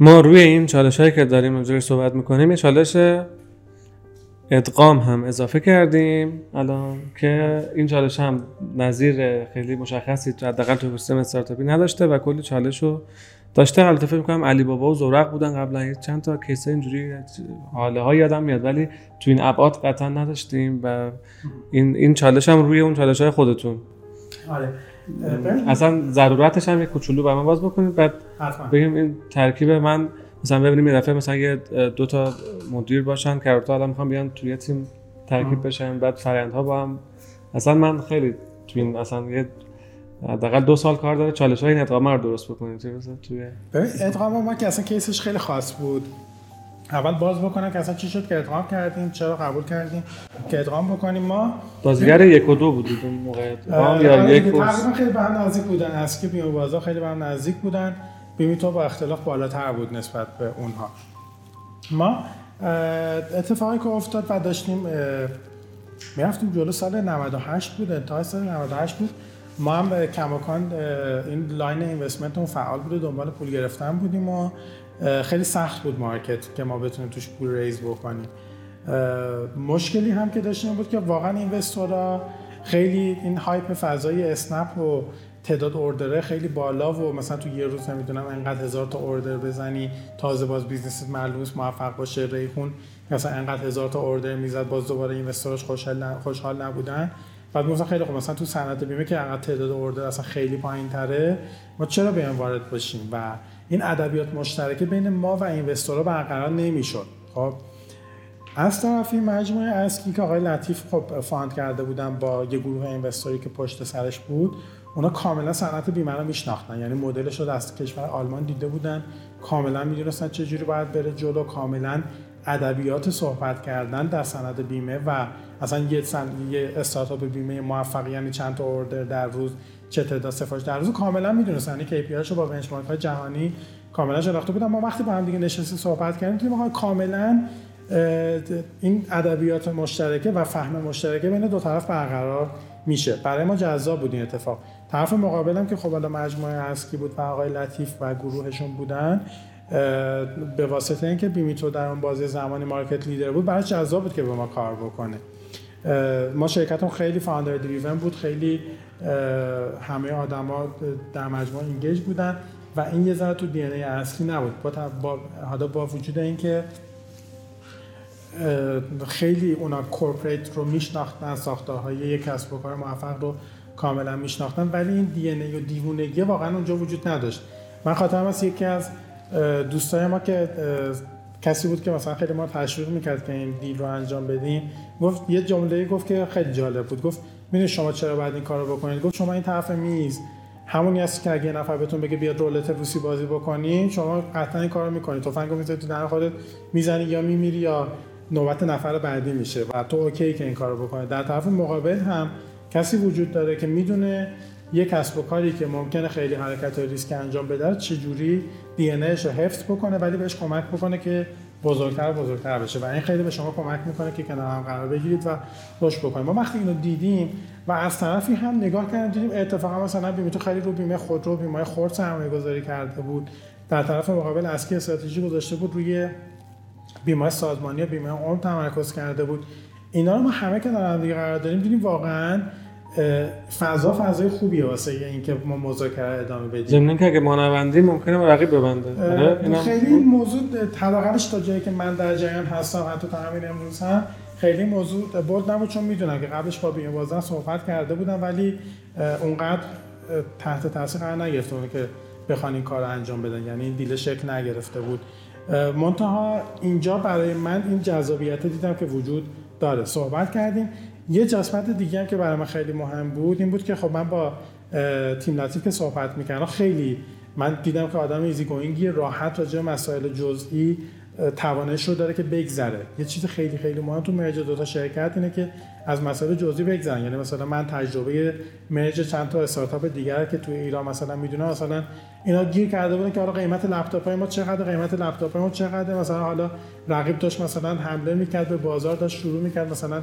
ما روی این چالش هایی که داریم اونجوری صحبت می‌کنیم یه چالش ادغام هم اضافه کردیم. الان که این چالش هم نظیر خیلی مشخصی حداقل تو سیستم استارتاپی نداشته و کلی چالش رو داشته. البته فکر می‌کنم علی بابا و زورق بودن قبلا. چند تا کیسه اینجوری حاله ها یادم میاد ولی تو این ابعاد قطعا نداشتیم و این این چالش هم روی اون چالش های خودتون. آره. اصلا ضرورتش هم یه کوچولو برام باز بکنید. بعد بگیم این ترکیب من مثلا ببینیم یه دفعه مثلا یه دو تا مدیر باشن که البته الان می‌خوام بیان توی تیم ترکیب بشن بعد فرآیندها با هم. اصلا من خیلی توی این اصلا یه حداقل دو سال کار داره چالش های این ادغام رو درست بکنیم. توی مثلا توی ببین ادغام ما که اصلا کیسش خیلی خاص بود. اول باز بکنم که اصلا چی شد که ادغام کردیم چرا قبول کردیم که ادغام بکنیم ما؟ بازیگر یک و دو بودید اون موقع. ادغام یا آره یک و خیلی به هم نزدیک بودن. ازکی و بیمه بازار خیلی به هم نزدیک بودن. بیمیتو با اختلاف بالاتر بود نسبت به اونها. ما اتفاقی که افتاد و داشتیم می‌رفتیم جلو سال 98 بود انتهای سال 98 بود. ما هم کماکان این line investment مون فعال بود دنبال پول گرفتن بودیم و خیلی سخت بود market که ما بتونیم توش پول raise بکنیم. مشکلی هم که داشتیم بود که واقعا investor ا خیلی این hype فضای اسنپ و تعداد order ه خیلی بالا و مثلا تو یه روز نمی‌دونم انقدر هزار تا order بزنی تازه باز business معلوم نیست موفق باشه ریحون مثلا انقدر هزار تا order می‌زد باز دوباره investor اش خوشحال خوشحال نبودن. بعد مثلا خیلی خوب مثلا تو صنعت بیمه که انقدر تعداد order اصلا خیلی پایین تره ما چرا بیایم وارد باشیم و این ادبیات مشترکه بین ما و investor ها برقرار نمی‌شد. خب از طرفی مجموعه ازکی که آقای لطیف خب fund کرده بودن با یه گروه investor ی که پشت سرش بود اونا کاملا صنعت بیمه رو میشناختن. یعنی مدلش رو دست کشور آلمان دیده بودن. کاملا می‌دونستن چه جوری باید بره جلو. کاملا ادبیات صحبت کردن در صنعت بیمه و اصلا یه, سن... یه استارتاپ بیمه موفق یعنی چند تا order در روز چه تعداد سفارش در روز کاملا می‌دونستن. یعنی KPI رو با benchmark های جهانی کاملا شناخته بودن. ما وقتی با هم دیگه نشستیم صحبت کردیم دیدیم کاملا این ادبیات مشترکه و فهم مشترکه بین دو طرف برقرار میشه. برای ما جذاب بود این اتفاق. طرف مقابلم که خب حالا مجموعه اسکی بود و آقای لطیف و گروهشون بودن به واسطه اینکه بیمیتو در اون بازی زمانی مارکت لیدر بود براش جذاب بود که به ما کار بکنه. ما شرکتمون خیلی فاندر دریون بود خیلی همه آدما در مجموعه اینگیج بودن و این یه ذره تو دی ان اصلی نبود. با, حالا با وجود اینکه خیلی اونا کورپریت رو میشناختن ساختارهای یک کسب و کار موفق رو کاملا میشناختن ولی این دی ان و دیوونگی واقعا اونجا وجود نداشت. من خاطرم از یکی از دوستای ما که کسی بود که مثلا خیلی ما تشویق می‌کرد که این دیل رو انجام بدیم گفت یه جمله گفت که خیلی جالب بود. گفت می‌دونی شما چرا باید این کار رو بکنید؟ گفت شما این طرف میز همونی هست که اگه یه نفر بهتون بگه بیاد رولت روسی بازی بکنی شما قطعا این کارو می‌کنی تفنگو می‌ذاری تو دهن خودت می‌زنی یا میمیری یا نوبت نفر بعدی میشه و تو اوکی که این کارو بکنی در طرف مقابل هم کسی وجود داره که می‌دونه یه کسب و کاری که ممکنه خیلی حرکت ریسک انجام بده چجوری دی رو حفظ بکنه ولی بهش کمک بکنه که بزرگتر بزرگتر بشه. و این خیلی به شما کمک می‌کنه که کنار هم قرار بگیرید و رشد بکنید. ما وقتی اینو دیدیم و از طرفی هم نگاه کردیم دیدیم اتفاقا مثلا بیمه تو خیلی رو بیمه خودرو بیمه خرد سرمایه گذاری کرده بود. در طرف مقابل اسکی استراتژی گذاشته بود روی بیمه سازمانی بیمه عمر تمرکز کرده بود. اینا رو ما همه که در هم دیگه قرار داریم. دیدیم واقعا فضا فضای خوبیه واسه اینکه ما مذاکره ادامه بدیم. ضمن که اگه مانوندی ممکنه به رقیب ببنده. آره، خیلی موضوع حداقلش تا جایی که من در جریان هستم حتی تا همین امروز هم خیلی موضوع برد نبود چون می‌دونم که قبلش با بیمه بازن صحبت کرده بودم ولی اونقدر تحت تاثیر قرار نگرفته که بخوان این کار رو انجام بدن. یعنی این دیل شکل نگرفته بود. منتها اینجا برای من این جذابیت دیدم که وجود داره. صحبت کردیم. یه جسمت دیگه که برای من خیلی مهم بود این بود که خب من با تیم لطیف که صحبت می‌کردم خیلی من دیدم که آدم ایزی گوینگی راحت راجع مسائل جزئی توانش رو داره که بگذره. یه چیز خیلی خیلی مهم تو مرج دو تا شرکت اینه که از مسائل جزئی بگذرن. یعنی مثلا من تجربه مرج چند تا استارتاپ دیگر که توی ایران مثلا می‌دونم مثلا اینا گیر کرده بودن که حالا قیمت لپتاپ های ما چقدر قیمت لپتاپ های ما چقدر. مثلا حالا رقیب داشت مثلا حمله می‌کرد به بازار داشت شروع می‌کرد مثلا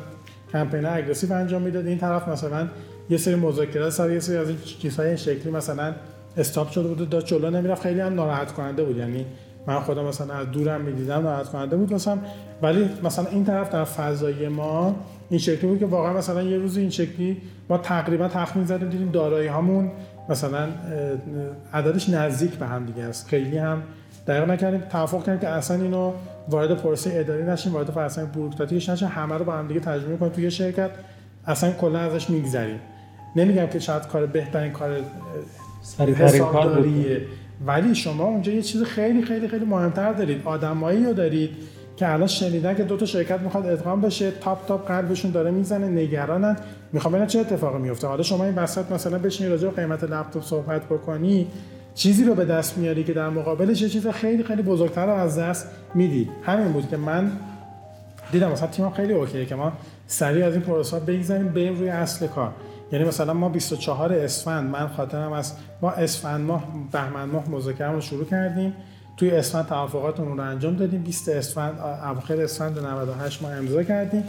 کمپین اگریسیو انجام می‌داد. این طرف مثلا یه سری مذاکرات سر یه سری از این چیزهای شکلی مثلا استاپ شده بود داشت جلو نمی‌رفت. خیلی هم ناراحت کننده بود. یعنی من خودم مثلا از دورم می‌دیدم ناراحت کننده بود واسم. ولی مثلا این طرف در فضای ما این شکلی بود که واقعا مثلا یه روز این شکلی ما تقریبا تخمین زدیم دیدیم دارایی هامون مثلا عددش نزدیک به هم دیگه است. خیلی هم دقیق نکردیم توافق کردیم که اصلا اینو وارد پروسه اداری نشیم وارد فرسنگ بوروکراتیکش نشیم. همه رو با هم دیگه تجربه کنیم توی شرکت اصلا کلا ازش میگذریم. نمیگم که شاید کار بهترین کار حسابداریه. ولی شما اونجا یه چیز خیلی خیلی خیلی مهمتر دارید. آدمایی رو دارید که الان شنیدن که دو تا شرکت می‌خواد ادغام بشه تاپ تاپ قلبشون داره می‌زنه نگرانن. می‌خوام ببینن چه اتفاقی میفته حالا شما این وسط مثلا بشینی راجع به قیمت لپتاپ صحبت بکنی. چیزی رو به دست میاری که در مقابلش یه چیز خیلی خیلی بزرگتر رو از دست می‌دید همین بود که من دیدم مثلا تیم خیلی اوکیه که ما سریع از این پروسه بگذاریم بریم روی اصل کار. یعنی مثلا ما 24 اسفند من خاطرم از ما اسفند ماه بهمن ماه مذاکره رو شروع کردیم. توی اسفند توافقاتمون رو انجام دادیم. 20 اسفند اواخر اسفند 98 ما امضا کردیم.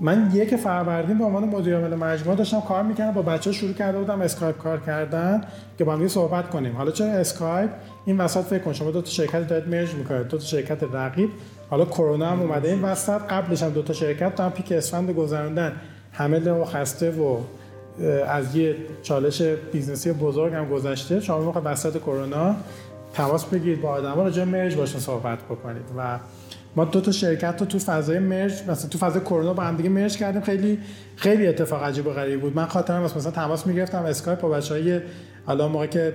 من یک فروردین به عنوان مدیر عامل مجموعه داشتم کار می‌کردم با بچه شروع کرده بودم اسکایپ کار کردن که با هم صحبت کنیم. حالا چرا اسکایپ؟ این وسط فکر کن شما دو تا شرکت دارید merge می‌کنید. دو تا شرکت رقیب. حالا کرونا هم اومده. این وسط قبلش هم دو تا شرکت تا peak اسفند گذروندن. همه و خسته و از یه چالش business ی بزرگ هم گذشته. شما موقع وسط کرونا تماس بگیرید با آدما راجع merge باشون صحبت بکنید و ما دو تا شرکت رو تو فضای merge مثلا تو فضای کرونا با هم دیگه merge کردیم. خیلی خیلی اتفاق عجیب و غریب بود. من خاطرم مثلا تماس می‌گرفتم اسکایپ با بچهای حالا موقعی که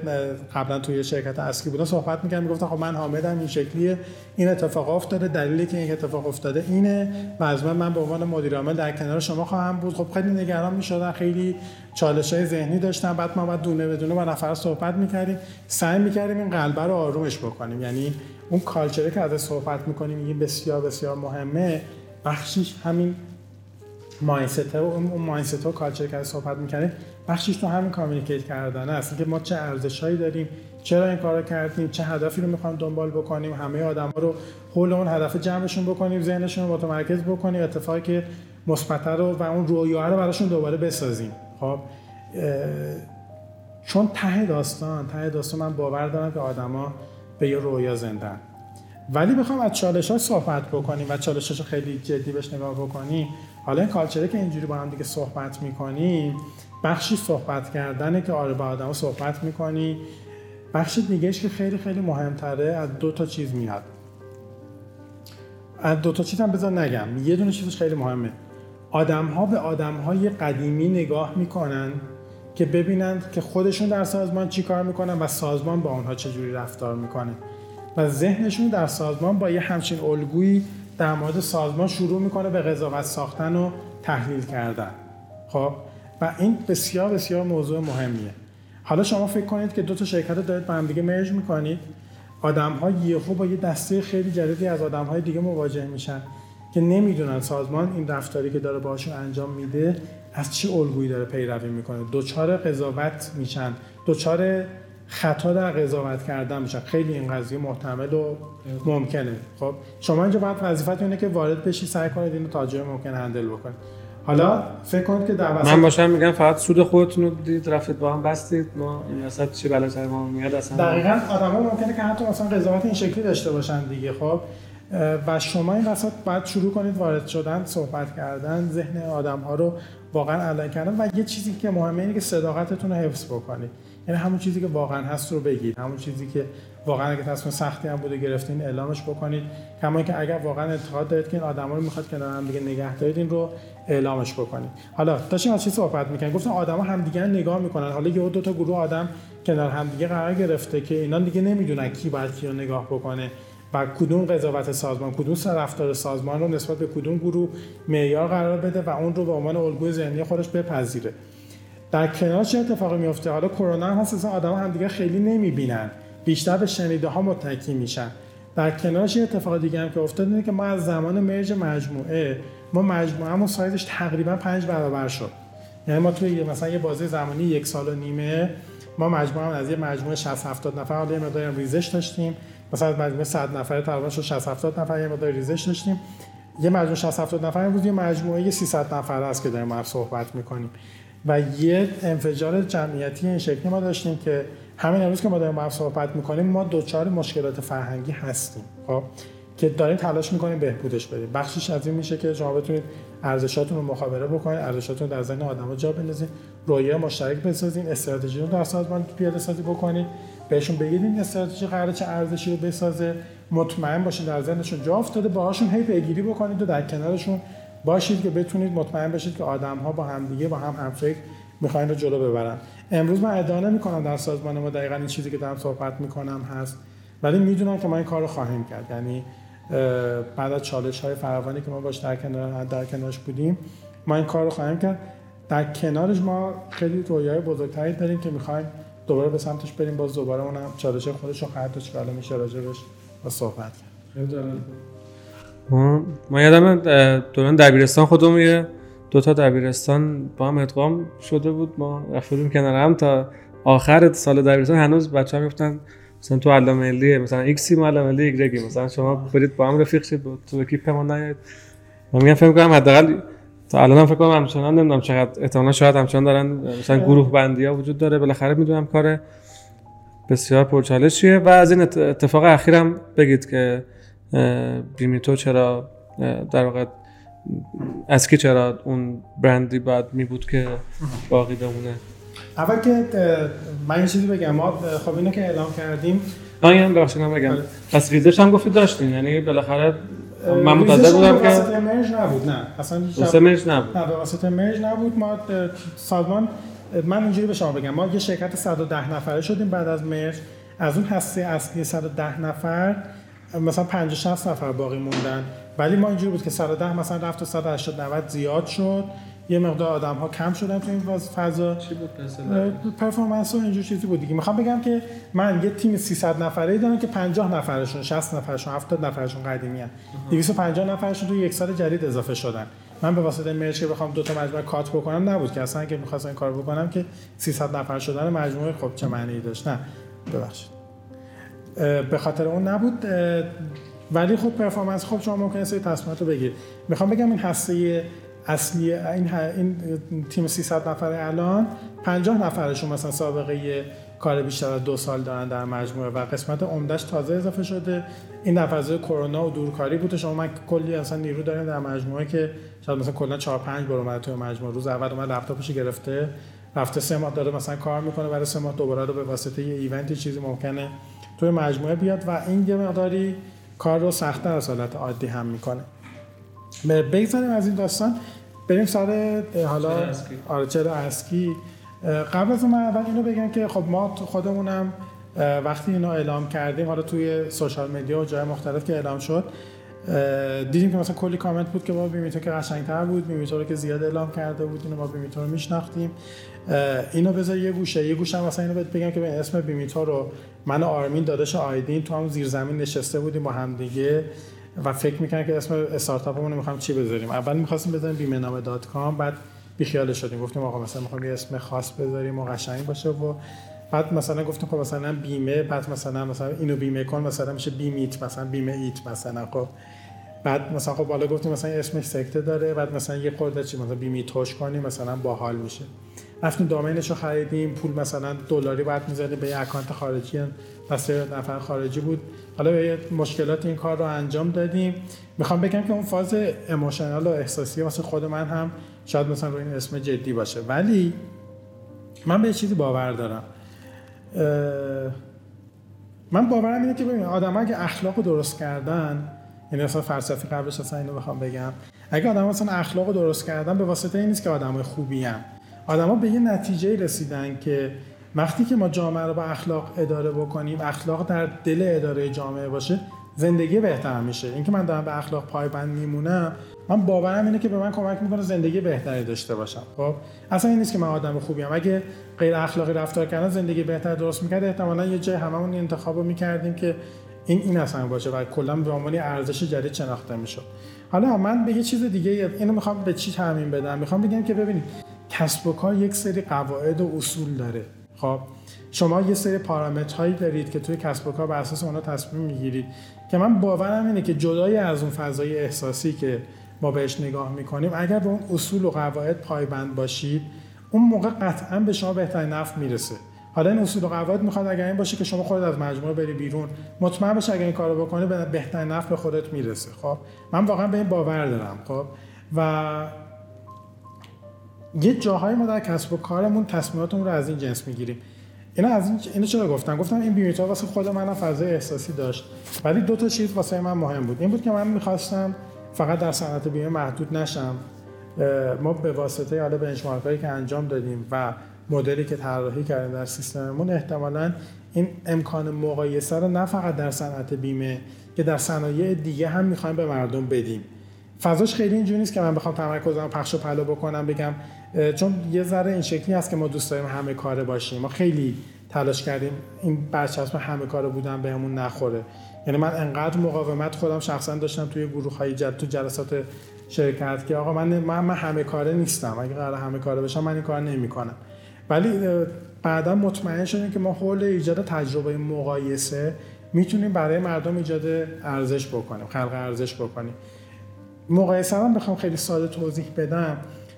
قبلا توی شرکت اصلی بودم صحبت می‌کردم می‌گفتم خب من حامدم این شکلیه. این اتفاق افتاده دلیلی که این اتفاق افتاده اینه و از من من به عنوان مدیر عامل در کنار شما خواهم بود. خب خیلی نگران می‌شدن خیلی چالش های ذهنی داشتم بعد ما بعد دونه بدونه با نفر صحبت می‌کردیم. سعی می‌کردیم این قلبه رو آرومش بکنیم. یعنی اون کالچری که ازش صحبت می‌کنیم این بسیار بسیار مهمه. بخشش همین mindset و اون mindset و culture که صحبت می‌کنیم بخشش تو همین communicate کردن است که ما چه ارزشهایی داریم چرا این کارو کردیم چه هدفی رو می‌خوایم دنبال بکنیم همه آدم ها رو حول اون هدف جمعشون بکنیم ذهنشون رو متمرکز بکنیم اتفاقی که مثبت رو و اون رویا رو براشون دوباره بسازیم. خب چون ته داستان ته داستان من باور دارم که آدما به یه رویا زندن. ولی بخوام از چالش ها صحبت بکنیم و چالش ها خیلی جدی بهش نگاه بکنیم. حالا این کالچره که اینجوری با هم دیگه صحبت می‌کنیم بخشی صحبت کردنه که آره با آدم صحبت می‌کنی. بخش دیگهش که خیلی خیلی مهمتره از دو تا چیز میاد. از دو تا چیز هم بذار نگم. یه دونه چیزش خیلی مهمه. آدم ها به آدم های قدیمی نگاه می‌کنن. که ببینند که خودشون در سازمان چی کار می‌کنن و سازمان با اونها چجوری رفتار می‌کنه. و ذهنشون در سازمان با یه همچین الگویی در مورد سازمان شروع می‌کنه به قضاوت ساختن و تحلیل کردن. خب؟ و این بسیار بسیار موضوع مهمیه. حالا شما فکر کنید که دو تا شرکت دارید با هم دیگه مرج می‌کنید. آدم ها یهو با یه دسته خیلی جدیدی از آدم های دیگه مواجه میشن که نمی‌دونن سازمان این رفتاری که داره باشون انجام میده از چه الگویی داره پیروی می‌کنه؟ دوچار قضاوت میشن. دوچار خطا در قضاوت کردن میشن. خیلی این قضیه محتمل و ممکنه. خب شما اینجا باید وظیفت اینه که وارد بشی سعی کنید اینو تا جای ممکن هندل بکنید. حالا فکر کنید که در من باشم میگم فقط سود خودتون رو دید رفتید با هم بستید. ما این وسط چه بلا سر ما میاد اصلا؟ دقیقاً آدما ممکنه که حتی مثلا قضاوت این شکلی داشته باشن دیگه. خب و شما این وسط باید شروع کنید وارد شدن صحبت کردن. ذهن آدم ها رو واقعا علای کردن و یه چیزی که مهمه اینه که صداقتتون رو حفظ بکنید. یعنی همون چیزی که واقعا هست رو بگید. همون چیزی که واقعا اگه تصمیم سختی هم بوده گرفتین اعلامش بکنید. کما که اگر واقعا اعتقاد دارید که این آدما رو می‌خواد کنار هم دیگه نگه دارید این رو اعلامش بکنید. حالا داشتیم از چی صحبت می‌کنیم گفتم آدما همدیگه نگاه می‌کنن. حالا یه دو تا گروه آدم کنار همدیگه قرار گرفته که اینا دیگه نمی‌دونن کی باید کی رو نگاه بکنه. و کدوم قضاوت سازمان کدوم رفتار سازمان رو نسبت به کدوم گروه معیار قرار بده و اون رو به عنوان الگوی ذهنی خودش بپذیره. در کنار چه اتفاقی میفته؟ حالا کرونا هست اصلا آدم هم دیگه خیلی نمی‌بینن. بیشتر به شنیده ها متکی میشن. در کنارش یه اتفاق دیگه هم که افتاد اینه که ما از زمان مرج مجموعه ما مجموعه سایزش تقریبا پنج برابر شد. یعنی ما توی مثلا یه بازی زمانی یک سال و نیمه ما مجموعه از یه مجموعه 60 70 نفر حالا یه مقدار ریزش داشتیم. مثلا مجموعه 100 نفره تقریبا شد 60 70 نفر یه مقدار ریزش داشتیم. یه مجموعه 60 70 نفر امروز یه مجموعه 300 نفر است که داریم صحبت می‌کنیم. و یه انفجار جمعیتی این شکلی ما داشتیم که همین امروز که ما داریم با صحبت می‌کنیم ما دوچار مشکلات فرهنگی هستیم خب؟ که داریم تلاش می‌کنیم بهبودش بدیم. بخشش از این میشه که شما بتونید ارزشاتون رو مخابره بکنید ارزشاتون در ذهن آدم‌ها جا بندازید رویه مشترک بسازین استراتژی رو در سازمان پیاده سازی بکنید بهشون بگید این استراتژی قراره چه ارزشی رو بسازه مطمئن باشید در ذهنشون جا افتاده باهاشون هی پیگیری بکنید و در کنارشون باشید که بتونید مطمئن بشید که آدم ها با همدیگه با هم همفکر می‌خواین رو جلو ببرن. امروز من ادعا نمی‌کنم در سازمان ما دقیقا این چیزی که دارم صحبت می‌کنم هست ولی می‌دونم که ما این کار رو خواهیم کرد. یعنی بعد از چالش های فراوانی که ما باش در کنار در کنارش بودیم ما این کار رو خواهیم کرد. در کنارش ما خیلی رویای بزرگتری داریم که می‌خوایم دوباره به سمتش بریم. باز دوباره اونم چالش خودش رو خواهد داشت که حالا میشه راجبش با صحبت کرد. ما یادم دوران دبیرستان خودمون یه دو تا دبیرستان با هم ادغام شده بود. ما رفتیم کنار هم تا آخر سال دبیرستان. هنوز بچه‌ها می‌گفتن مثلا تو علامه ملی مثلا ایکسی ما علامه ملی ایگرگی مثلا شما برید با هم رفیق شید تو کیپ ما نیاید. من میگم فکر کنم حداقل تا الان هم فکر کنم همچنان نمی‌دونم چقدر احتمالاً شاید همچنان دارن مثلا گروه بندی ها وجود داره بالاخره می‌دونم کار بسیار پرچالشیه. و از این اتفاق اخیرم بگید که بیمیتو چرا در واقع اسکی چرا اون برندی باید می بود که باقی بمونه؟ اول که من یه چیزی بگم. ما خب اینو که اعلام کردیم. آیا هم بخشی بگم پس ریزش هم گفتید داشتین. یعنی بالاخره من منتظر بودم که واسطه مرج نبود. نه. اصلا واسطه مرج نبود. نه به واسطه مرج نبود. ما سازمان من اینجوری به شما بگم. ما یه شرکت 110 نفره شدیم بعد از مرج. از اون هسته اصلی 110 نفر مثلا 50 60 نفر باقی موندن. ولی ما اینجوری بود که 110 مثلا رفت تا 180 90 زیاد شد. یه مقدار آدم ها کم شدن تو این فضا. چی بود پرفورمنس و اینجور چیزی بود. دیگه می‌خوام بگم که من یه تیم 300 نفره دارم که 50 نفرشون 60 نفرشون 70 نفرشون قدیمی ان 250 نفرشون تو یک سال جدید اضافه شدن. من به واسطه مرج که بخوام دو تا مجموعه کات بکنم نبود که. اصلا اگه می‌خواستم این کار بکنم که 300 نفر شدن مجموعه خب چه معنی داشت؟ نه. ببخشید. به خاطر اون نبود. ولی خب پرفورمنس خب شما ممکنه سری تصمیمات رو بگیرید. می‌خوام بگم این هسته اصلی این, این تیم 300 نفره الان 50 نفرشون مثلا سابقه کار بیشتر از دو سال دارن در مجموعه و قسمت عمدهش تازه اضافه شده. این در کرونا و دورکاری بوده. شما من کلی اصلا نیرو داریم در مجموعه که شاید مثلا کلا 4 5 بار اومده تو مجموعه. روز اول اومد لپتاپش گرفته رفته سه ماه داره مثلا کار می‌کنه برای سه ماه دوباره رو به واسطه یه ایونت چیزی ممکنه توی مجموعه بیاد و این یه مقداری کار رو سختتر از حالت عادی هم می‌کنه. بگذاریم از این داستان. بریم سر حالا چرا اسکی قبل از اون من اول اینو بگم که خب ما خودمونم وقتی اینو اعلام کردیم حالا توی social media و جای مختلف که اعلام شد دیدیم که مثلا کلی کامنت بود که با بیمیتو که قشنگتر بود بیمیتو رو که زیاد اعلام کرده بود اینو ما بیمیتو رو میشناختیم. اینو بذار یه گوشه. یه گوشه مثلا اینو بگم که به اسم بیمیتو رو من و آرمین داداش آیدین تو هم زیر زمین نشسته بودیم با هم دیگه و فکر می‌کنم که اسم استارتاپمون رو می‌خوام چی بذاریم؟ اول می‌خواستیم بذاریم بیمه نامه dot com بعد بیخیال شدیم. گفتیم آقا مثلا می‌خوام یه اسم خاص بذاریم و قشنگ باشه و بعد مثلا گفتیم خب مثلا بیمه بعد مثلا مثلا اینو بیمه کن مثلا میشه بیمیت مثلا بیمه ایت مثلا خب. بعد مثلا خب بالا گفتیم مثلا اسمش سکته داره بعد مثلا یه خورده چی مثلا بیمیتوش کنیم مثلا باحال میشه. رفتیم دامینش رو خریدیم. پول مثلا دلاری بعد می‌زدیم به یه اکانت خارجی. پس نفر خارجی بود. حالا به مشکلات این کار رو انجام دادیم. می‌خوام بگم که اون فاز اموشنال و احساسی واسه خود من هم شاید مثلا روی این اسم جدی باشه. ولی من به چیزی باور دارم. من باورم اینه که ببین آدم اگه اخلاق درست کردن یعنی اصلا فلسفی قبلش اصلا اینو بخوام بگم. اگه آدم مثلا اخلاق درست کردن به واسطه این نیست که آدم خوبی هم. آدما به یه نتیجه رسیدن که وقتی که ما جامعه رو با اخلاق اداره بکنیم اخلاق در دل اداره جامعه باشه زندگی بهتر میشه. اینکه من دارم به اخلاق پایبند میمونم من باورم اینه که به من کمک می‌کنه زندگی بهتری داشته باشم. خب اصلا این نیست که من آدم خوبی ام اگه غیر اخلاقی رفتار کردن زندگی بهتر درست می‌کرد احتمالا یه جای هممون انتخاب رو می‌کردیم که این این اصلا باشه و کلا به عنوان ارزش جدید شناخته می‌شد. حالا من به یه چیز دیگه اینو می‌خوام به چی تعمین بدم؟ می‌خوام بگم که ببینید کسب و کار یک سری قواعد و اصول داره. خب شما یه سری پارامترهایی دارید که توی کسب و کار بر اساس اونها تصمیم می‌گیرید. که من باورم اینه که جدای از اون فضای احساسی که ما بهش نگاه می‌کنیم اگر به اون اصول و قواعد پایبند باشید اون موقع قطعا به شما بهترین نفع می‌رسه. حالا این اصول و قواعد می‌خواد اگر این باشه که شما خودت از مجموعه بری بیرون مطمئن باش اگر این کارو بکنی به بهترین نفع به خودت می‌رسه. خب من واقعا به این باور دارم. خب و یه جاهای ما در کسب و کارمون تصمیماتمون رو از این جنس می‌گیریم. اینا از این اینو چرا گفتم؟ گفتم این بیمیتا واسه خود منم فضای احساسی داشت. ولی دو تا چیز واسه من مهم بود. این بود که من می‌خواستم فقط در صنعت بیمه محدود نشم. ما به واسطه حالا بنچمارک که انجام دادیم و مدلی که طراحی کردیم در سیستممون احتمالا این امکان مقایسه رو نه فقط در صنعت بیمه که در صنایع دیگه هم می‌خوایم به مردم بدیم. فضاش خیلی اینجوری نیست که من بخوام تمرکزم پخش و پلا بکنم بگم چون یه ذره این شکلی هست که ما دوست داریم همه کاره باشیم. ما خیلی تلاش کردیم این برچسب همه کاره بودن بهمون نخوره. یعنی من انقدر مقاومت خودم شخصا داشتم توی گروه های جل... تو جلسات شرکت که آقا من من, من همه کاره نیستم. اگه قرار همه کاره بشم من این کار نمی‌کنم. ولی بعدا مطمئن شدیم که ما حول ایجاد تجربه مقایسه می‌تونیم برای مردم ایجاد ارزش بکنیم خلق ارزش بکنیم. مقایسه هم بخوام خیلی ساده توضیح بدم.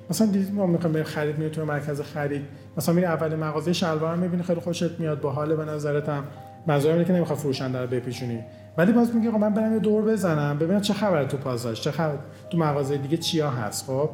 مثلا دیدید ما می‌خوایم بریم خرید میره تو مرکز خرید. مثلا میری اول مغازه شلوار می‌بینی خیلی خوشت میاد باحال به نظرت هم. که نمی‌خواد فروشنده رو بپیچونی. ولی باز میگه من برم یه دور بزنم ببینم چه خبره تو پاساژ چه خبر تو مغازه دیگه چیا هست. خب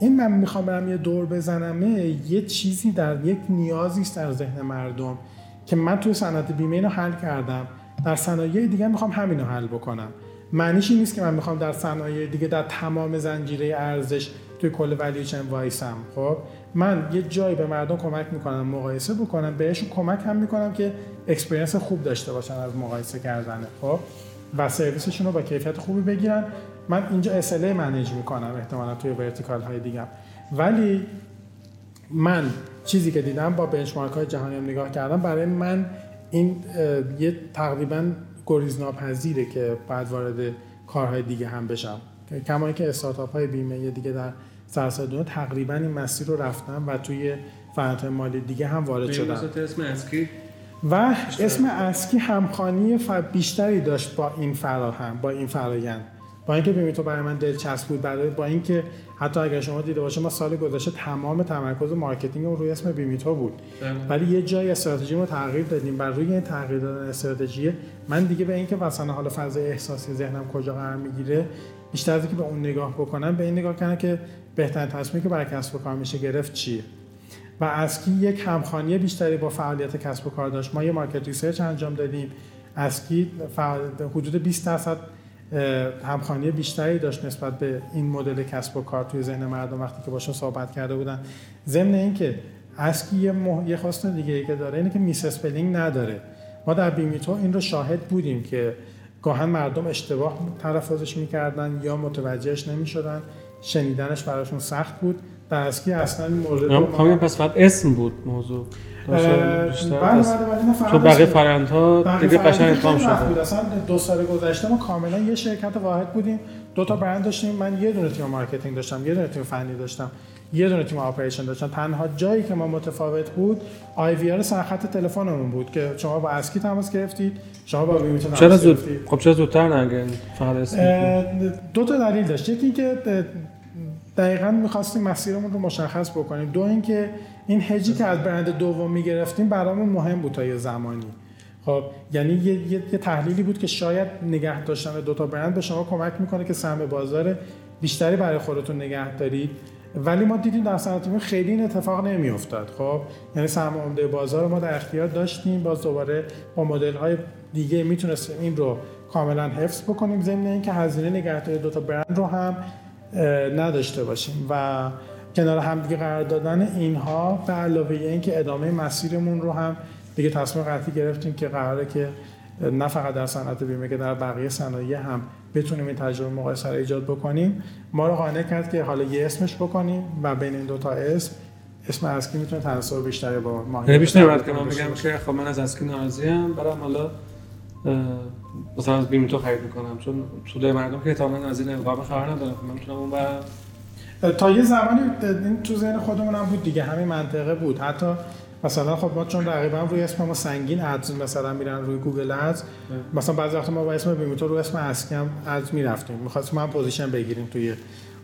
این من می‌خوام برم یه دور بزنم یه چیزی در یک نیازی است در ذهن مردم که من توی صنعت بیمه اینو حل کردم. در صنایع دیگه می‌خوام همینو حل بکنم. معنیش نیست که من می‌خوام در صنایع دیگه در تمام زنجیره ارزش توی کل value chain وایسم. خب من یه جایی به مردم کمک می‌کنم مقایسه بکنم بهشون کمک هم می‌کنم که experience خوب داشته باشن از مقایسه کردن. خب و سرویسشون رو با کیفیت خوبی بگیرن. من اینجا SLA manage می‌کنم احتمالا توی vertical های دیگه ولی من چیزی که دیدم با benchmark های جهانی هم نگاه کردم برای من این یه تقریبا گریز ناپذیره که بعد وارد کارهای دیگه هم بشم. کما که استارتاپ های بیمه دیگه در سراسر دنیا تقریبا این مسیر رو رفتن و توی فعالیت مالی دیگه هم وارد شدن. اسم ازکی؟ و اسم ازکی همخوانی بیشتری داشت با این فراهم با این فرایند. با اینکه بیمیتو برای من دلچسب بود برای با اینکه حتی اگر شما دیده باشه ما سال گذشته تمام تمرکز marketing رو روی اسم بیمیتو بود. بله. ولی یه جای استراتژی رو تغییر دادیم بر روی این تغییر دادن استراتژی من دیگه به اینکه مثلا حالا فضای احساسی ذهنم کجا قرار می‌گیره بیشتر از اینکه به اون نگاه بکنم به این نگاه کنم که بهترین تصمیمی که برای کسب و کار میشه گرفت چیه. و ازکی یک همخوانی بیشتری با فعالیت کسب و کار داشت. ما یه market research انجام دادیم. ازکی حدود 20 درصد همخوانی بیشتری داشت نسبت به این مدل کسب و کار توی ذهن مردم وقتی که باشون صحبت کرده بودن. ضمن اینکه ازکی یه, مح... یه خاصیت دیگه که داره اینه که misspelling نداره. ما در بیمیتو این رو شاهد بودیم که گاهاً مردم اشتباه تلفظش می‌کردن یا متوجهش نمی‌شدن. شنیدنش براشون سخت بود. در ازکی اصلا این مورد خب پس فقط اسم بود موضوع. بله بله تو بقیه فرایندها دیگه قشنگ ادغام شده. اصلا دو سال گذشته ما کاملا یه شرکت واحد بودیم. دو تا برند داشتیم. من یه دونه تیم marketing داشتم یه دونه تیم فنی داشتم. یه دونه تیم operation داشتم تنها جایی که ما متفاوت بود IVR سرخط تلفنمون بود که شما با ازکی تماس گرفتید شما با بیمیتو تماس چرا زودتر؟ خب چرا زودتر نگن فقط دو تا دلیل داشت. یکی اینکه دقیقا می‌خواستیم مسیرمون رو مشخص بکنیم. دو اینکه این هجی که از برند دوم می‌گرفتیم برامون مهم بود تا یه زمانی. خب یعنی یه،, یه،, تحلیلی بود که شاید نگه داشتن دو تا برند به شما کمک می‌کنه که سهم بازار بیشتری برای خودتون نگه دارید. ولی ما دیدیم در صنعت خیلی این اتفاق نمیافتاد. خب یعنی سهم عمده بازار ما در اختیار داشتیم. باز دوباره با مدل های دیگه می‌تونستیم این رو کاملا حفظ بکنیم. ضمن اینکه هزینه نگهداری دو تا برند رو هم نداشته باشیم و کنار هم دیگه قرار دادن اینها به علاوه اینکه ادامه مسیرمون رو هم دیگه تصمیم قطعی گرفتیم که قراره که نه فقط در صنعت بیمه که در بقیه صنایع هم بتونیم این تجربه مقایسه رو ایجاد بکنیم. ما رو قانع کرد که حالا یه اسمش بکنیم و بین این دو تا اسم اسم اسکی می‌تونه تناسب بیشتری با ما یعنی بیشتر باید که من بگم که خب من از اسکی ناراضی ام برام حالا مثلا از بیمیتو خرید می‌کنم. چون سوده مردم که احتمالاً از این القاب خبر ندارم. من می‌تونم اون تا یه زمانی این تو ذهن خودمون هم بود دیگه. همین منطقه بود. حتی مثلا خب ما چون رقیبا روی اسم ما سنگین ads مثلا میرن روی گوگل ads مثلا بعضی وقت ما با اسم بیمیتو رو اسم ازکی هم ads می‌رفتیم. می‌خواستیم هم position بگیریم توی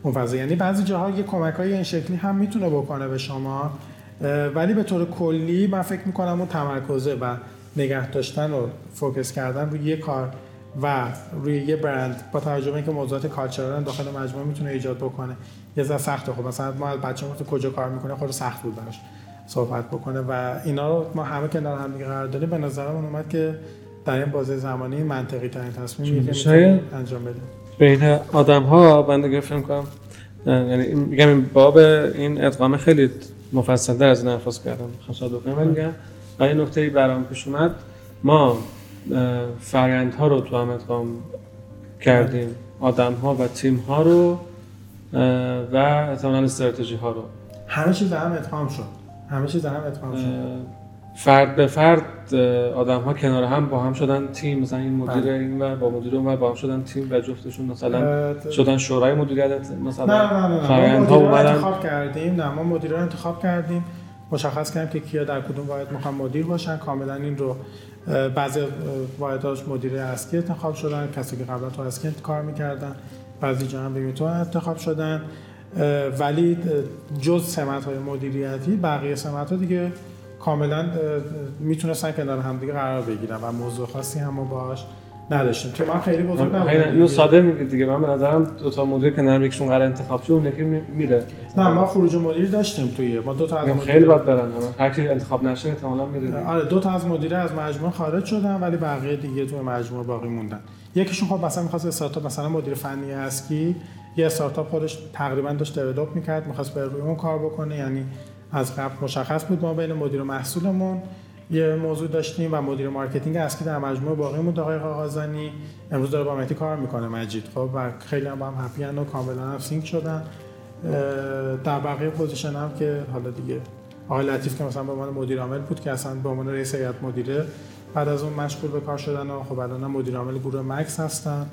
اون فضا. یعنی بعضی جاها یه کمک های این شکلی هم می‌تونه بکنه به شما ولی به طور کلی من فکر می‌کنم اون تمرکزه و نگه داشتن و focus کردن روی یه کار و روی یه برند با توجه به اینکه موضوعات cultural داخل مجموعه می‌تونه ایجاد بکنه یه ذره سخته. خب مثلا ما از بچه‌مون تو کجا کار می‌کنه خود سخت بود براش. صحبت بکنه و اینا رو ما همه کنار هم دیگه قرار دادیم به نظرم اومد که در این بازه زمانی منطقی ترین تصمیم که شاید انجام بدیم. بین آدم ها بنده فکر کنم یعنی میگم این باب این ادغام خیلی مفصل در از این کردم خاصا دو ولی میگم این نکته برام پیش اومد ما ها رو تو هم ادغام کردیم. آدم ها و تیم ها رو و احتمالاً استراتژی ها رو. همه چیز هم ادغام شد. همه چیز هم اتمام شد فرد به فرد آدم ها کنار هم با هم شدن تیم. مثلا این مدیر بله. این و با مدیر اون با هم شدن تیم و جفتشون مثلا شدن شورای مدیریت مثلا نه نه نه, نه. ما انتخاب کردیم. نه ما مدیر رو انتخاب کردیم. مشخص کردیم که کیا در کدوم واحد می‌خوان مدیر باشن. کاملا این رو بعضی واحداش مدیر اسکی انتخاب شدن. کسی که قبلا تو اسکی کار می‌کردن. بعضی جا هم به انتخاب شدن. ولی جز سمت های مدیریتی بقیه سمت ها دیگه کاملا می‌تونستن کنار هم دیگه قرار بگیرن و موضوع خاصی هم باش. نداشتیم که من خیلی بزرگ نبود اینو ساده میگید دیگه. من به نظرم دو تا مدیر که نرم یکشون قرار انتخاب شد اون یکی میره. نه ما خروج مدیر داشتیم توی ما دو تا از خیلی باید برن هر کی انتخاب نشه احتمالاً میره آره دو تا از مدیر از مجموعه خارج شدن ولی بقیه دیگه توی مجموعه باقی موندن. یکیشون خب مثلا می‌خواست استارتاپ مثلا مدیر فنی ازکی یه استارتاپ خودش تقریبا داشت develop می‌کرد می‌خواست به روی اون کار بکنه یعنی از قبل مشخص بود ما بین مدیر محصولمون. یه موضوع داشتیم و مدیر marketing اصلی در مجموعه باقی بود آقای قاقازانی امروز داره با مهدی کار می‌کنه مجید. خب و خیلی هم با هم happy و کاملا هم sync شدن. در بقیه position هم که حالا دیگه آقای لطیف که مثلا به عنوان مدیر عامل بود که اصلا به عنوان رئیس هیئت مدیره بعد از اون مشغول به کار شدن و خب الان مدیر عامل گروه مکس هستن.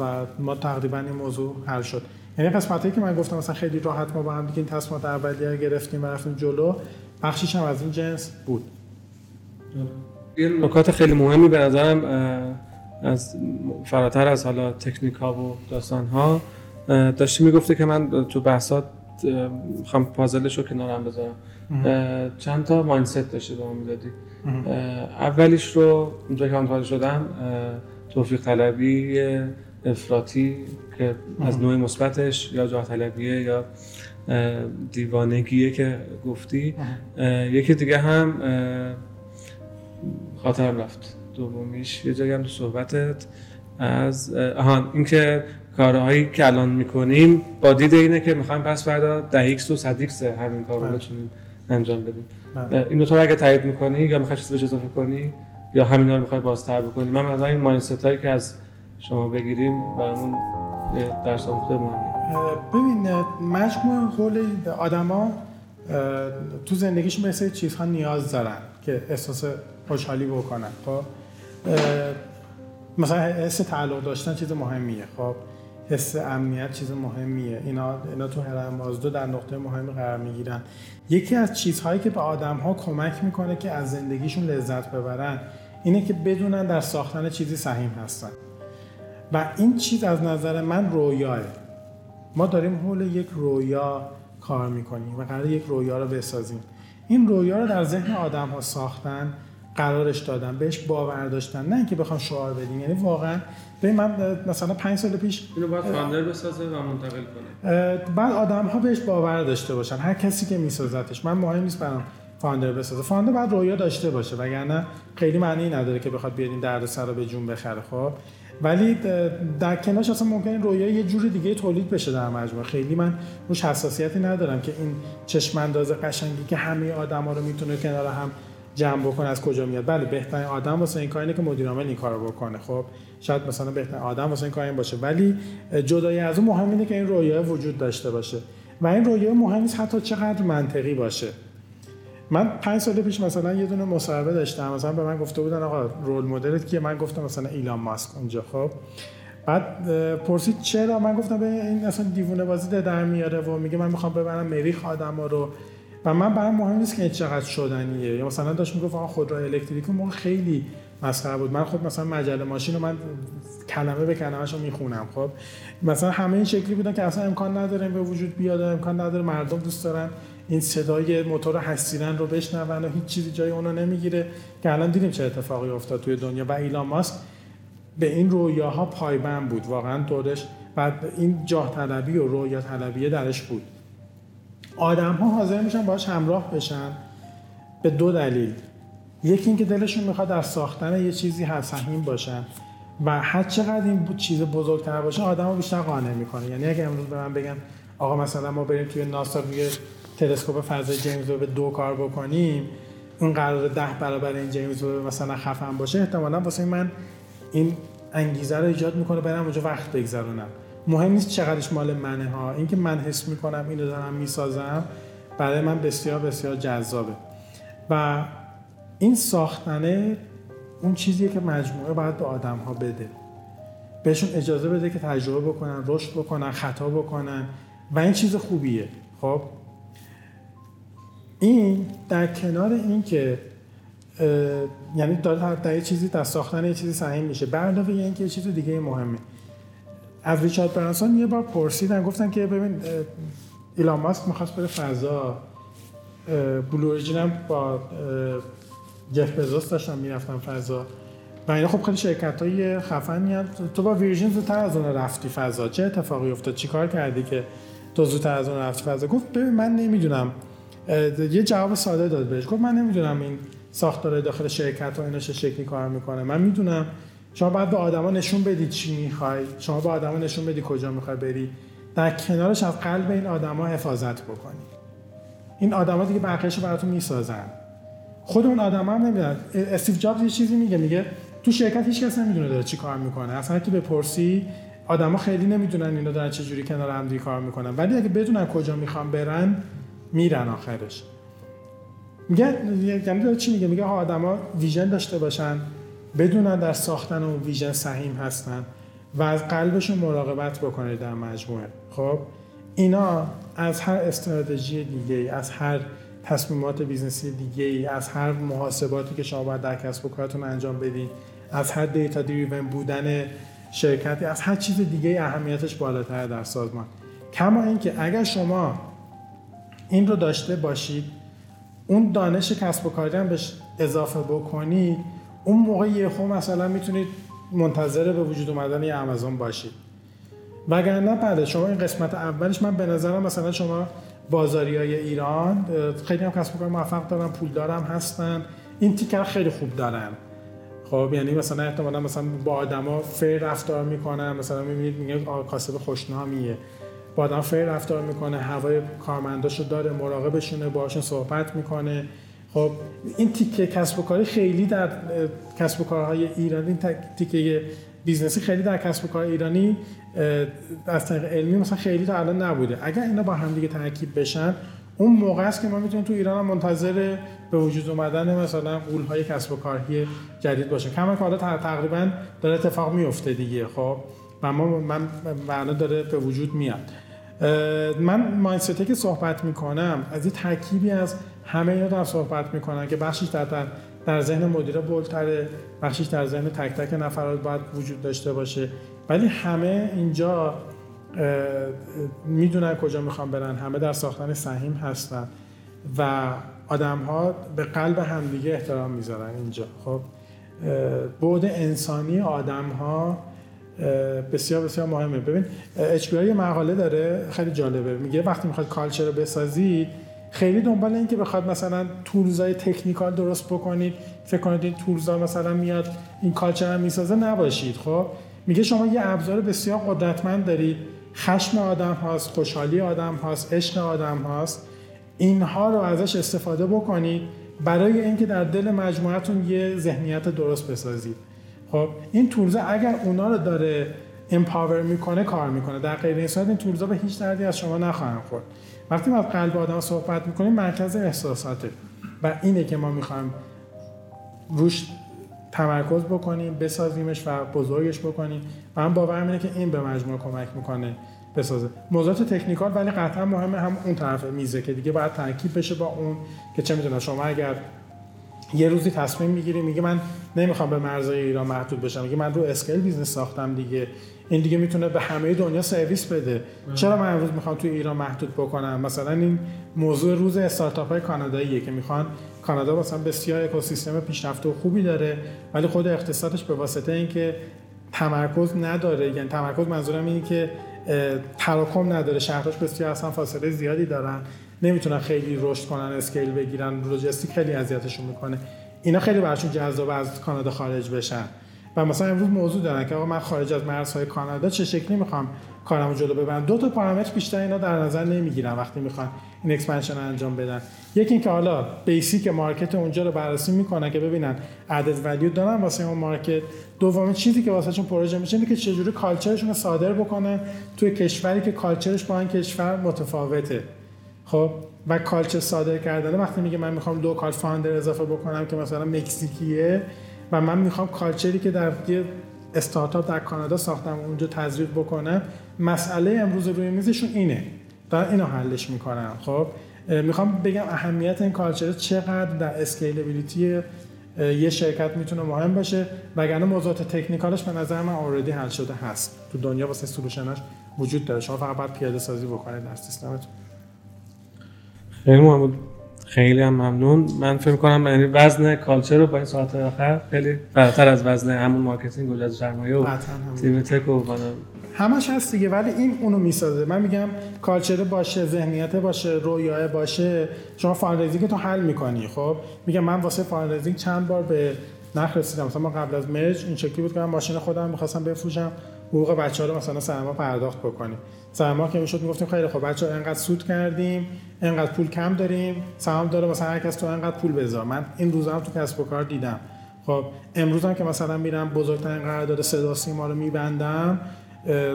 و ما تقریبا این موضوع حل شد. یعنی قسمتی که من گفتم مثلا خیلی راحت ما با هم دیگه این تصمیمات اولیه گرفتیم و رفتیم جلو. بخشیش هم از این جنس بود. یه نکات خیلی مهمی به نظرم از فراتر از حالا تکنیک ها و داستان ها داشتی می‌گفته که من تو بحثات می‌خوام پازلش رو کنارم بذارم. چند تا ماینست داشتی به ما می‌دادی؟ اولیش رو اونجا که من شدم توفیق طلبی افراطی که از نوع مثبتش یا جاه طلبیه یا دیوانگیه که گفتی یکی دیگه هم خاطرم رفت دومیش یه جایی هم تو صحبتت از آهان اینکه کارهایی که الان می‌کنیم با دید اینه که می‌خوایم پس فردا ده X و صد X همین کار رو بله. بتونیم انجام بدیم بله. این دو تا اگه تایید می‌کنی یا می‌خوای چیزی اضافه کنی یا همینا رو می‌خوای بازتر بکنی من از این mindset هایی که از شما بگیریم برامون درس آموخته مهمه ببین مجموعا کل آدما به یه سری چیزها نیاز دارن که احساس خوشحالی بکنن خب؟ مثلا حس تعلق داشتن چیز مهمیه خب؟ حس امنیت چیز مهمیه. اینا اینا تو هرم مازدو در نقطه مهمی قرار می‌گیرن. یکی از چیزهایی که به آدم ها کمک می‌کنه که از زندگیشون لذت ببرن اینه که بدونن در ساختن چیزی سهیم هستن. و این چیز از نظر من رویاه. ما داریم حول یک رویا کار می‌کنیم و قرار یک رویا رو بسازیم. این رویا رو در ذهن آدم ها ساختن قرارش دادن بهش باور داشتن نه اینکه بخوام شعار بدیم. یعنی واقعا به من مثلا پنج سال پیش اینو باید فاندر بسازه و منتقل کنه. بعد آدم ها بهش باور داشته باشن. هر کسی که میسازتش. من مهم نیست برام فاندر بسازه. فاندر باید رویا داشته باشه وگرنه خیلی معنی نداره که بخواد بیاد این درد رو به جون بخره خب؟ ولی در کنارش اصلا ممکنه رویا یه جور دیگه تولید بشه در مجموعه. خیلی من روش حساسیتی ندارم که این چشم انداز قشنگی که همه آدما رو می‌تونه کنار هم جمع بکنه از کجا میاد. بله بهترین آدم واسه این کاری که مدیر عامل این کارو بکنه. خب شاید مثلا بهترین آدم واسه این کار این باشه. ولی جدای از اون مهم اینه که این رویا وجود داشته باشه. و این رویا مهم نیست حتی چقدر منطقی باشه. من پنج سال پیش مثلا یه دونه مصاحبه داشتم. مثلا به من گفته بودن آقا رول مدلت که من گفتم مثلا ایلان ماسک اونجا. خب. بعد پرسید چرا؟ من گفتم به این اصلا دیوونه بازی در میاره و میگه من می‌خوام ببرم مریخ آدم رو. و من برام مهم نیست که چقدر شدنیه. یا مثلا داشت می‌گفت آقا خودرو الکتریک موقع خیلی مسخره بود. من خود مثلا مجله ماشین رو من کلمه به کلمه‌ش رو می‌خونم. خب. مثلا همه این شکلی بودن که اصلا امکان نداره به وجود بیاد امکان نداره مردم دوست دارن. این صدای موتور هستیرن رو بشنون و هیچ چیزی جای اونو نمی‌گیره که الان دیدیم چه اتفاقی افتاد توی دنیا و ایلان ماسک به این رویاها پایبند بود واقعا دورش و این جاه طلبی و رویا طلبی درش بود. آدم ها حاضر میشن باش همراه بشن به دو دلیل. یکی اینکه دلشون می‌خواد در ساختن یه چیزی سهیم باشن و هر چقدر این چیز بزرگتر باشه آدم بیشتر قانع می‌کنه. یعنی اگه امروز به من بگن آقا مثلا ما بریم توی ناسا روی تلسکوپ فضای جیمز به دو کار بکنیم اون قرار ده برابر این جیمز رو مثلا خفن باشه احتمالا واسه من این انگیزه رو ایجاد می‌کنه برم اونجا وقت بگذرونم. مهم نیست چقدرش مال منه ها. اینکه من حس می‌کنم اینو دارم می‌سازم برای من بسیار بسیار جذابه. و این ساختنه اون چیزیه که مجموعه باید به آدم ها بده. بهشون اجازه بده که تجربه بکنن رشد بکنن خطا بکنن. و این چیز خوبیه. خب؟ این در کنار این که یعنی داره در یه چیزی در ساختن یه چیزی سهیم میشه. به علاوه اینکه یه چیز دیگه مهمه. از ریچارد برانسون یه بار پرسیدن گفتن که ببین ایلان ماسک می‌خواست بره فضا. بلو هم با جف بزوس داشتن می‌رفتن فضا. و اینا خب خیلی شرکت های خفن تو با ویرژین زودتر از اون رفتی فضا. چه اتفاقی افتاد؟ چیکار کردی که تو زودتر از اون رفتی فضا؟ گفت ببین من نمی‌دونم. یه جواب ساده داد بهش. گفت من نمی‌دونم این ساختار داخل شرکت ها اینا چه شکلی کار می‌کنه. من می‌دونم شما باید به آدما نشون بدید چی می‌خوای. شما به آدما نشون بدی کجا می‌خوای بری. در کنارش از قلب این آدما حفاظت بکنی این آدما دیگه بقیه‌شو براتون می‌سازن. خود اون آدم هم نمی‌دونن. استیو جابز یه چیزی میگه. میگه تو شرکت هیچ کس نمی‌دونه داره چی کار می‌کنه. اصلا که بپرسی آدما خیلی نمی‌دونن اینا دارن چه جوری کنار هم کار می‌کنن. ولی اگه بدونن کجا می‌خوان برن میرن آخرش. میگه یعنی داره چی میگه؟ میگه آدما vision داشته باشن بدونن در ساختن اون vision سهیم هستن و از قلبشون مراقبت بکنه در مجموعه. خب؟ اینا از هر استراتژی دیگه از هر تصمیمات business ی دیگه ای از هر محاسباتی که شما باید در کسب و کارتون انجام بدین از هر دیتا دریون بودن شرکتی از هر چیز دیگه اهمیتش بالاتر در سازمان. کما اینکه اگر شما این رو داشته باشید. اون دانش کسب و کاری هم بهش اضافه بکنید. اون موقع یه خود مثلا می‌تونید منتظر به وجود اومدن یه آمازون باشید. وگرنه بله شما این قسمت اولش من به نظرم مثلا شما بازاری های ایران خیلی هم کسب و کار موفق دارن پول دارم هستن. این تیکه رو خیلی خوب دارن. خب یعنی مثلا احتمالا مثلا با آدما fair رفتار می‌کنن مثلا می‌بینید میگه کاسب خوشنامیه. با آدم fair رفتار می‌کنه هوای کارمنداشو داره مراقبشونه باهاشون صحبت می‌کنه. خب این تیکه کسب و کاری خیلی در کسب و کارهای ایرانی این تیکه business ی خیلی در کسب و کار ایرانی از طریق علمی مثلا خیلی تا الان نبوده. اگر اینا با هم دیگه ترکیب بشن اون موقع است که ما می‌تونیم تو ایران هم منتظر به وجود اومدن مثلا های کسب و کاری جدید باشه کما که حالا تقریبا داره اتفاق میفته دیگه خب. و ما من معنا داره به وجود میاد. من مایندستی که صحبت می‌کنم از این ترکیبی از همه اینا در صحبت می‌کنن که بخشش در, در ذهن مدیر بولتره بخشش در ذهن تک تک نفرات باید وجود داشته باشه. ولی همه اینجا می‌دونن کجا می‌خوان برن. همه در ساختن سهیم هستن. و آدم ها به قلب همدیگه احترام می‌ذارن اینجا. خب بعد انسانی آدم ها بسیار بسیار مهمه. ببین اچ یه مقاله داره خیلی جالبه. میگه وقتی می‌خواد کالچر رو بسازی خیلی دنبال این که بخواد مثلا تولزای تکنیکال درست بکنید فکر کنید این تولزا مثلا میاد این کالچر هم می‌سازه نباشید خب؟ میگه شما یه ابزار بسیار قدرتمند دارید خشم آدم هاست خوشحالی آدم هاست عشق آدم هاست. اینها رو ازش استفاده بکنید برای اینکه در دل مجموعتون یه ذهنیت درست بسازید خب این تولزا اگر اونا رو داره امپاور می‌کنه کار می‌کنه. در غیر این صورت این تولزا به هیچ دردی از شما نخواهند خورد. وقتی ما قلب آدم صحبت می‌کنیم مرکز احساساته و اینه که ما می‌خوایم روش تمرکز بکنیم بسازیمش و بزرگش بکنیم. هم باورم اینه که این به مجموعه کمک می‌کنه بسازه. موضوعات technical ولی قطعا مهمه هم اون طرف میزه که دیگه باید ترکیب بشه با اون که چه می‌دونم شما اگر یه روزی تصمیم می‌گیری میگه من نمی‌خوام به مرزهای ایران محدود بشم میگه من رو scale business ساختم دیگه. این دیگه می‌تونه به همه دنیا سرویس بده. چرا من امروز می‌خوام توی ایران محدود بکنم؟ مثلا این موضوع روز استارتاپ های کاناداییه که می‌خوان کانادا مثلا بسیار اکوسیستم پیشرفته و خوبی داره ولی خود اقتصادش به واسطه اینکه تمرکز نداره. یعنی تمرکز منظورم اینه که تراکم نداره. شهرهاش بسیار اصلا فاصله زیادی دارن. نمی‌تونن خیلی رشد کنن اسکیل بگیرن لوجستیک خیلی اذیتشون می‌کنه. اینا خیلی براشون جذاب از کانادا خارج بشن. و مثلا امروز موضوع دارن که آقا من خارج از مرزهای کانادا چه شکلی می‌خوام کارمو جلو ببرم؟ دو تا پارامتر بیشتر اینا در نظر نمی‌گیرن وقتی می‌خوان این expansion انجام بدن. یکی اینکه حالا basic market اونجا رو بررسی می‌کنن که ببینن عدد value دارن واسه اون market دومین چیزی که واسه چون پروژه میشه اینه که چجوری culture شون رو صادر بکنن توی کشوری که culture ش با این کشور متفاوته. خب و culture صادر کردن وقتی میگه من می‌خوام local founder اضافه بکنم که مثلا مکزیکیه و من می‌خوام culture ی که در یه استارتاپ در کانادا ساختم اونجا تزریق بکنم مسئله امروز روی میزشون اینه. دارن اینو حلش می‌کنم. خب می‌خوام بگم اهمیت این culture چقدر در scalability یه شرکت می‌تونه مهم باشه. وگرنه موضوعات technical ش به نظر من already حل شده هست. تو دنیا واسه solution هاش وجود داره. شما فقط باید پیاده سازی بکنید در سیستمتون. خیلی ممنون. خیلی هم ممنون. من فکر کنم یعنی وزن culture رو با این ساعت آخر خیلی فراتر از وزن همون marketing و سرمایه و تیم tech و همش هست دیگه ولی این اونو می‌سازه. من میگم culture باشه ذهنیت باشه رویا باشه شما fundraising تو حل می‌کنی. خب؟ میگم من واسه fundraising چند بار به نخ رسیدم. مثلا ما قبل از merge این شکلی بود که من ماشین خودم می‌خواستم بفروشم. حقوق بچه ها رو مثلا سر ماه پرداخت بکنیم. سر ماه که می‌شد می‌گفتیم خیلی خب بچه ها انقدر سود کردیم انقدر پول کم داریم سهامدارا مثلا هر کس تو انقدر پول بذار. من این روزا هم تو کسب و کار دیدم. خب امروز هم که مثلا میرم بزرگترین قرارداد صدا سیما رو میبندم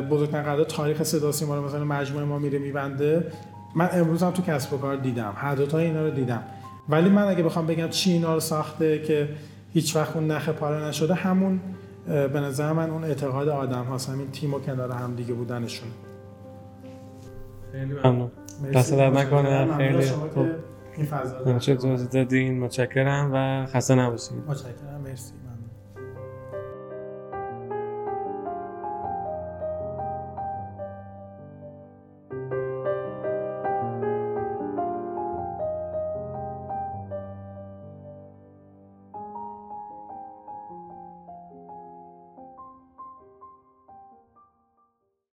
بزرگترین قرارداد تاریخ صدا سیما رو مثلا مجموعه ما میره میبنده. من امروز هم تو کسب و کار دیدم. هر دو تا اینا رو دیدم. ولی من اگه بخوام بگم چی اینا رو ساخته که هیچ وقت اون نخ پاره نشده همون به نظر من اون اعتقاد آدم هاست. همین تیم و کنار هم دیگه بودنشون. خیلی ممنون. دست در نکنه. خیلی خوب. این فضا دادین متشکرم و خسته نباشید. متشکرم. مرسی.